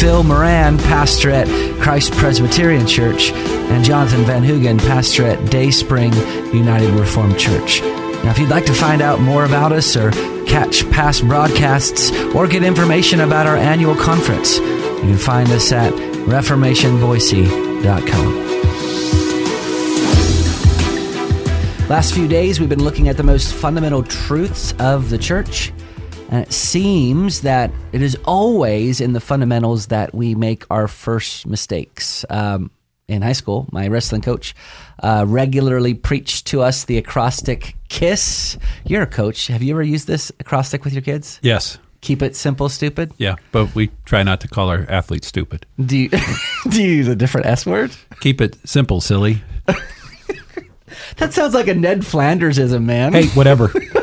Phil Moran, pastor at Christ Presbyterian Church, and Jonathan Van Hugen, pastor at Day Spring United Reformed Church. Now, if you'd like to find out more about us or catch past broadcasts or get information about our annual conference, you can find us at reformationboise.com. Last few days, we've been looking at the most fundamental truths of the church. And it seems that it is always in the fundamentals that we make our first mistakes. Um, in high school, my wrestling coach uh, regularly preached to us the acrostic KISS. You're a coach. Have you ever used this acrostic with your kids? Yes. Keep it simple, stupid. Yeah, but we try not to call our athletes stupid. Do you, do you use a different S word? Keep it simple, silly. That sounds like a Ned Flandersism, man. Hey, whatever.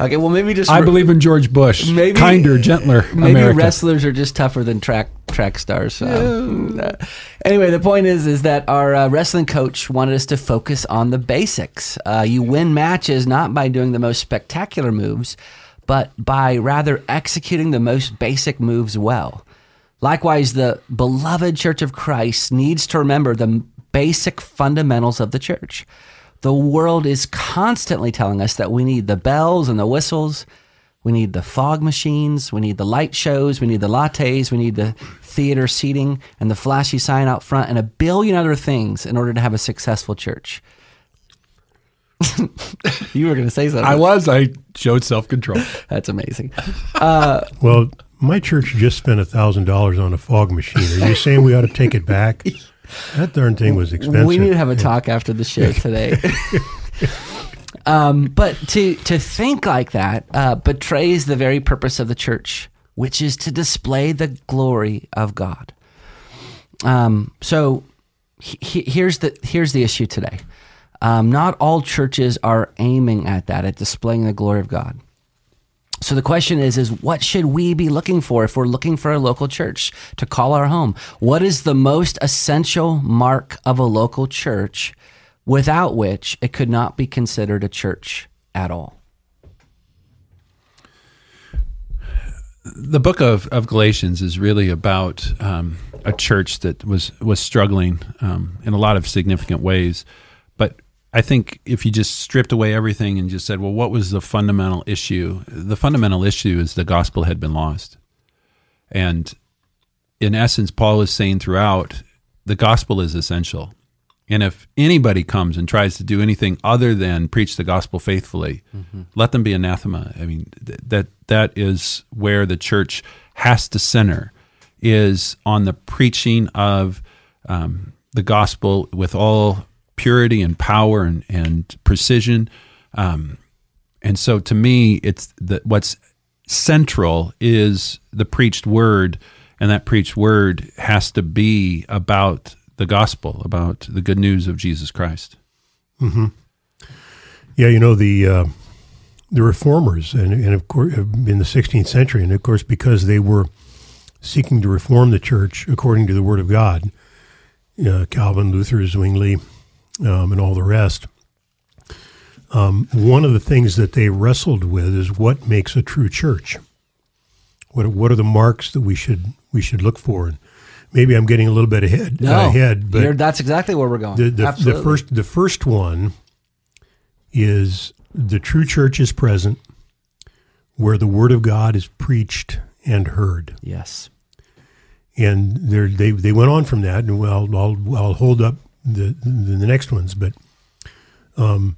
okay, well maybe just I believe in George Bush. Maybe- kinder, gentler maybe America. wrestlers are just tougher than track track stars. Um, uh, anyway, the point is is that our uh, wrestling coach wanted us to focus on the basics. Uh, you win matches not by doing the most spectacular moves, but by rather executing the most basic moves well. Likewise, the beloved Church of Christ needs to remember the basic fundamentals of the church. The world is constantly telling us that we need the bells and the whistles. We need the fog machines. We need the light shows. We need the lattes. We need the theater seating and the flashy sign out front and a billion other things in order to have a successful church. you were going to say something. I was. I showed self control. That's amazing. Uh, well, my church just spent a thousand dollars on a fog machine. Are you saying we ought to take it back? That darn thing was expensive. We need to have a talk after the show today. um, but to to think like that uh, betrays the very purpose of the church, which is to display the glory of God. Um, so he, he- here's the here's the issue today. Um, not all churches are aiming at that, at displaying the glory of God. So the question is is what should we be looking for if we're looking for a local church to call our home? What is the most essential mark of a local church without which it could not be considered a church at all? The book of, of Galatians is really about um, a church that was was struggling um, in a lot of significant ways. But I think if you just stripped away everything and just said, well, what was the fundamental issue? The fundamental issue is the gospel had been lost. And in essence, Paul is saying throughout, the gospel is essential. And if anybody comes and tries to do anything other than preach the gospel faithfully, let them be anathema. I mean, th- that that is where the church has to center is on the preaching of um, the gospel with all purity and power and, and precision. Um, and so, to me, it's the, what's central is the preached word, and that preached word has to be about the gospel, about the good news of Jesus Christ. Hmm. Yeah, you know the uh, the reformers, and and of course in the 16th century, and of course because they were seeking to reform the church according to the Word of God, uh, Calvin, Luther, Zwingli, um, and all the rest. Um, one of the things that they wrestled with is what makes a true church. What are- what are the marks that we should we should look for? And maybe I'm getting a little bit ahead ahead, but that's exactly where we're going. the, the, the first the first one is the true church is present where the word of God is preached and heard. yes. And they they went on from that and well I'll I'll hold up the the, the next ones but um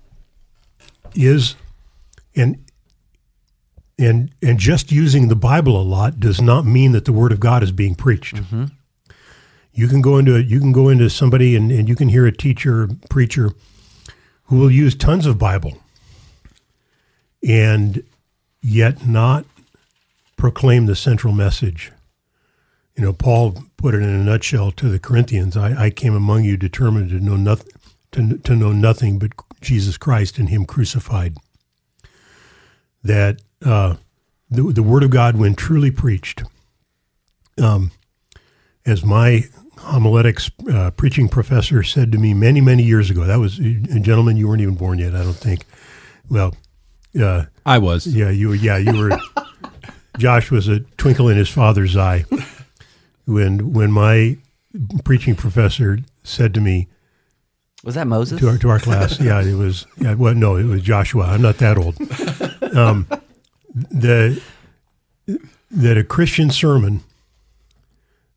is and and and just using the Bible a lot does not mean that the word of God is being preached. You can go into you can go into somebody and, and you can hear a teacher preacher who will use tons of Bible and yet not proclaim the central message. You know, Paul put it in a nutshell to the Corinthians I, I came among you determined to know nothing, to, to know nothing but Jesus Christ and Him crucified. That uh, the, the Word of God, when truly preached, um, as my homiletics uh, preaching professor said to me many, many years ago, that was, a gentleman, you weren't even born yet, I don't think. Well, uh, I was. yeah, you. Yeah, you were. Josh was a twinkle in his father's eye when when my preaching professor said to me Was that Moses? to our, to our class. Yeah, it was. Yeah, well, no, it was Joshua. I'm not that old. Um, the that a Christian sermon,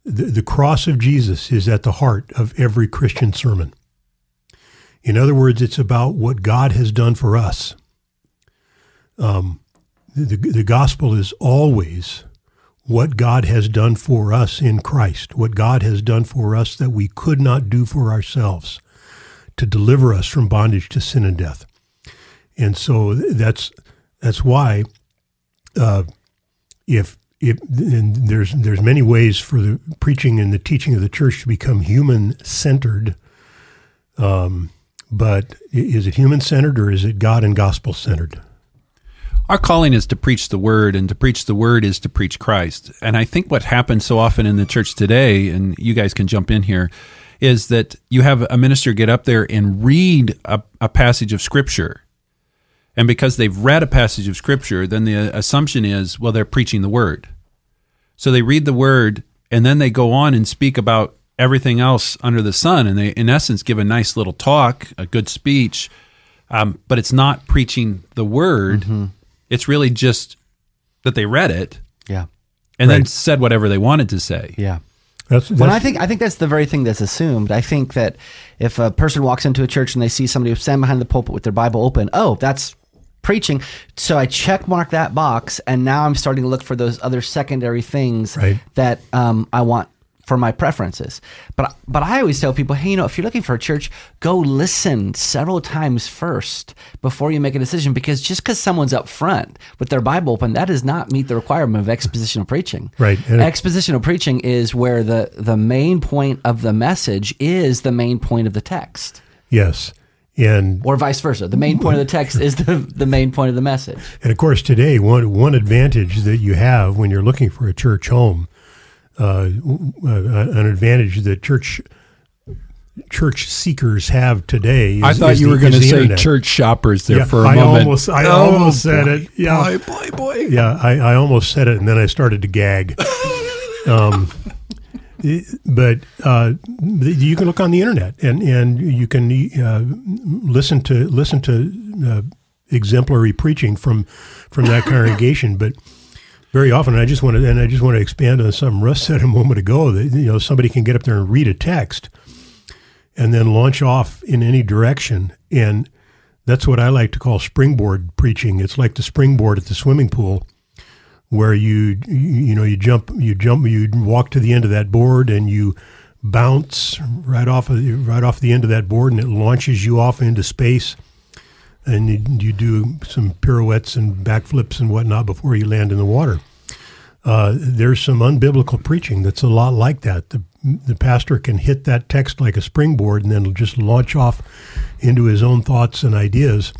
the, the cross of Jesus is at the heart of every Christian sermon. In other words, it's about what God has done for us. Um, the, the gospel is always what God has done for us in Christ, what God has done for us that we could not do for ourselves to deliver us from bondage to sin and death. And so that's that's why uh, if if and there's there's many ways for the preaching and the teaching of the church to become human centered. Um, but is it human centered or is it God and gospel centered? Our calling is to preach the word, and to preach the word is to preach Christ. And I think what happens so often in the church today, and you guys can jump in here, is that you have a minister get up there and read a, a passage of scripture. And because they've read a passage of scripture, then the assumption is, well, they're preaching the word. So they read the word and then they go on and speak about everything else under the sun. And they, in essence, give a nice little talk, a good speech, um, but it's not preaching the word. It's really just that they read it yeah. and then said whatever they wanted to say. Yeah. That's, that's Well, I think I think that's the very thing that's assumed. I think that if a person walks into a church and they see somebody stand behind the pulpit with their Bible open, oh, that's preaching. So I check mark that box, and now I'm starting to look for those other secondary things Right. that um, I want for my preferences. But but I always tell people, hey, you know, if you're looking for a church, go listen several times first before you make a decision. Because just because someone's up front with their Bible open, that does not meet the requirement of expositional preaching. Right. And it- Expositional preaching is where the the main point of the message is the main point of the text, yes. And or vice versa. The main point of the text is the the main point of the message. And of course, today one one advantage that you have when you're looking for a church home, uh, uh, an advantage that church church seekers have today. Is, I thought you the- were going to say internet. church shoppers there Yeah, for a I moment. almost- I Oh, almost said it. Yeah. Boy, boy, boy. Yeah, I, I almost said it, and then I started to gag. um, but uh, you can look on the internet, and and you can uh, listen to listen to uh, exemplary preaching from from that congregation. But very often, and I just want to and I just want to expand on something Russ said a moment ago. That you know somebody can get up there and read a text, and then launch off in any direction, and that's what I like to call springboard preaching. It's like the springboard at the swimming pool where you you know you jump you jump you walk to the end of that board and you bounce right off of right off the end of that board and it launches you off into space and you, you do some pirouettes and backflips and whatnot before you land in the water. Uh, there's some unbiblical preaching that's a lot like that. The, the pastor can hit that text like a springboard and then just launch off into his own thoughts and ideas,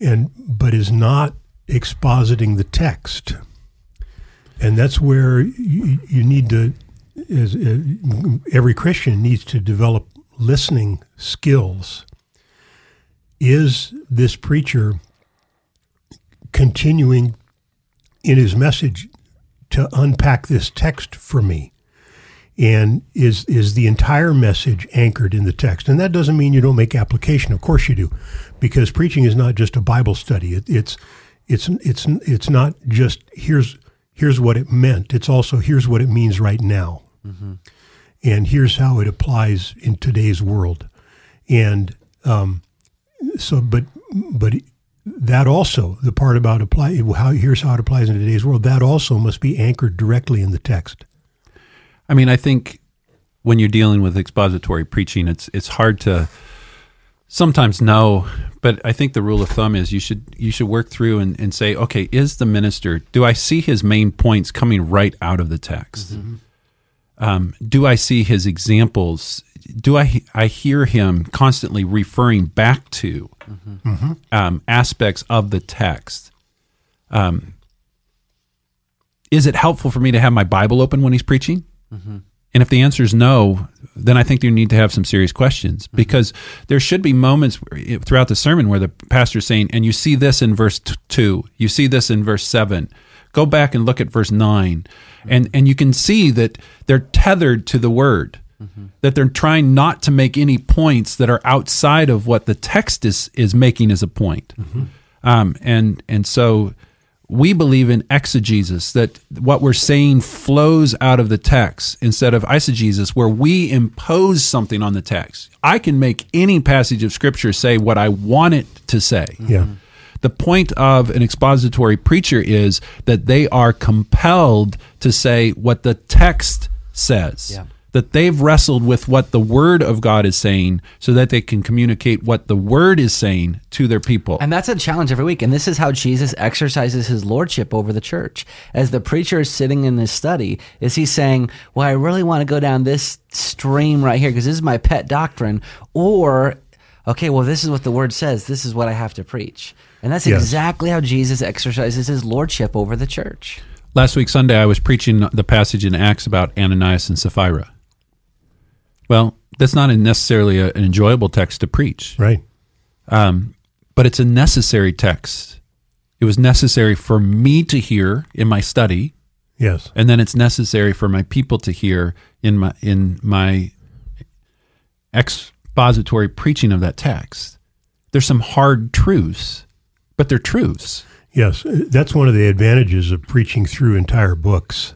and but is not expositing the text. And that's where you, you need to, as, uh, every Christian needs to develop listening skills. Is this preacher continuing in his message to unpack this text for me? And is is the entire message anchored in the text? And that doesn't mean you don't make application. Of course you do, because preaching is not just a Bible study. It, it's it's it's it's not just here's here's what it meant. It's also here's what it means right now, and here's how it applies in today's world. And um, so, but but that also the part about apply how here's how it applies in today's world. That also must be anchored directly in the text. I mean, I think when you're dealing with expository preaching, it's it's hard to sometimes know, but I think the rule of thumb is you should you should work through and, and say, okay, is the minister do I see his main points coming right out of the text? Mm-hmm. Um, do I see his examples? Do I I hear him constantly referring back to um, aspects of the text? Um, is it helpful for me to have my Bible open when he's preaching? And if the answer is no, then I think you need to have some serious questions because there should be moments throughout the sermon where the pastor is saying, and you see this in verse t- 2, you see this in verse 7. Go back and look at verse 9. And, and you can see that they're tethered to the word, that they're trying not to make any points that are outside of what the text is, is making as a point. Um, and, and so we believe in exegesis that what we're saying flows out of the text instead of eisegesis where we impose something on the text i can make any passage of scripture say what i want it to say Yeah. The point of an expository preacher is that they are compelled to say what the text says Yeah. that they've wrestled with what the word of god is saying so that they can communicate what the word is saying to their people And that's a challenge every week. And this is how Jesus exercises his lordship over the church. As the preacher is sitting in this study, is he saying, Well, I really want to go down this stream right here because this is my pet doctrine? Or, okay, well, this is what the word says. This is what I have to preach. And that's Yes. exactly how Jesus exercises his lordship over the church. Last week, Sunday, I was preaching the passage in Acts about Ananias and Sapphira. Well, that's not necessarily a, an enjoyable text to preach, Right. um, but it's a necessary text. It was necessary for me to hear in my study, Yes. and then it's necessary for my people to hear in my in my expository preaching of that text. There's some hard truths, but they're truths. Yes, that's one of the advantages of preaching through entire books,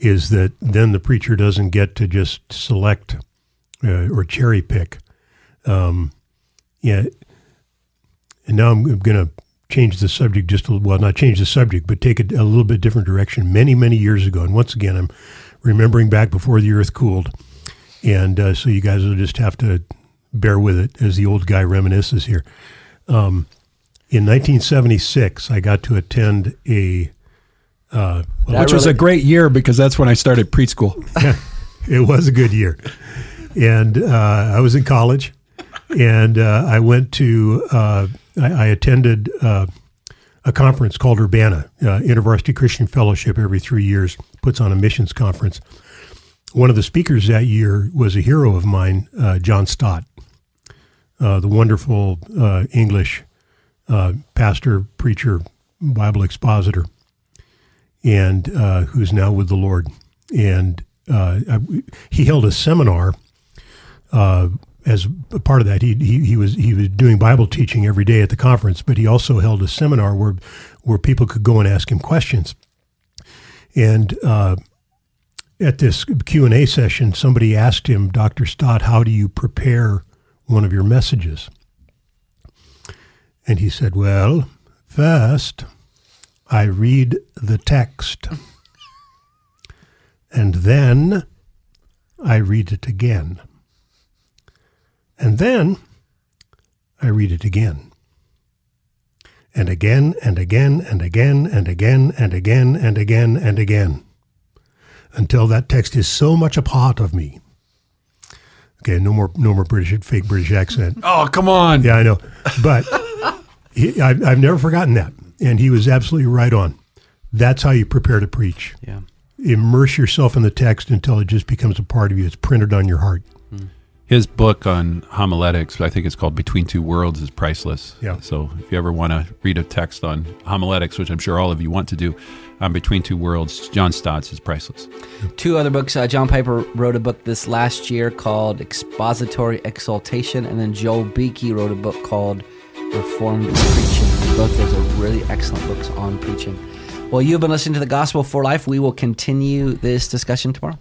is that then the preacher doesn't get to just select uh, or cherry pick. Um, yeah, and now I'm going to change the subject just a little. Well, not change the subject, but take it a little bit different direction. Many, many years ago, and once again, I'm remembering back before the earth cooled, and uh, so you guys will just have to bear with it as the old guy reminisces here. In 1976, I got to attend a. Uh, well, Which was a great year because that's when I started preschool. it was a good year, and uh, I was in college, and uh, I went to. Uh, I, I attended uh, a conference called Urbana, uh, InterVarsity Christian Fellowship. Every three years, puts on a missions conference. One of the speakers that year was a hero of mine, uh, John Stott, uh, the wonderful uh, English uh, pastor, preacher, Bible expositor, and uh, who's now with the Lord. And uh, I, he held a seminar. As a part of that, he, he he was he was doing Bible teaching every day at the conference, but he also held a seminar where where people could go and ask him questions. And uh, at this Q and A session, somebody asked him, Doctor Stott, how do you prepare one of your messages? And he said, Well, first, I read the text, and then I read it again. And then I read it again. And again and again and again and again and again and again and again until that text is so much a part of me. Okay, no more no more British fake British accent. Oh, come on. Yeah, I know, but he, I've, I've never forgotten that, and he was absolutely right on. That's how you prepare to preach. Yeah. Immerse yourself in the text until it just becomes a part of you. It's printed on your heart. Hmm. His book on homiletics, I think it's called Between Two Worlds, is priceless. Yeah. So if you ever want to read a text on homiletics, which I'm sure all of you want to do, um, Between Two Worlds, John Stott's is priceless. Two other books. Uh, John Piper wrote a book this last year called Expository Exaltation, and then Joel Beeke wrote a book called Reformed Preaching. Both those are really excellent books on preaching. Well, you've been listening to the Gospel for Life. We will continue this discussion tomorrow.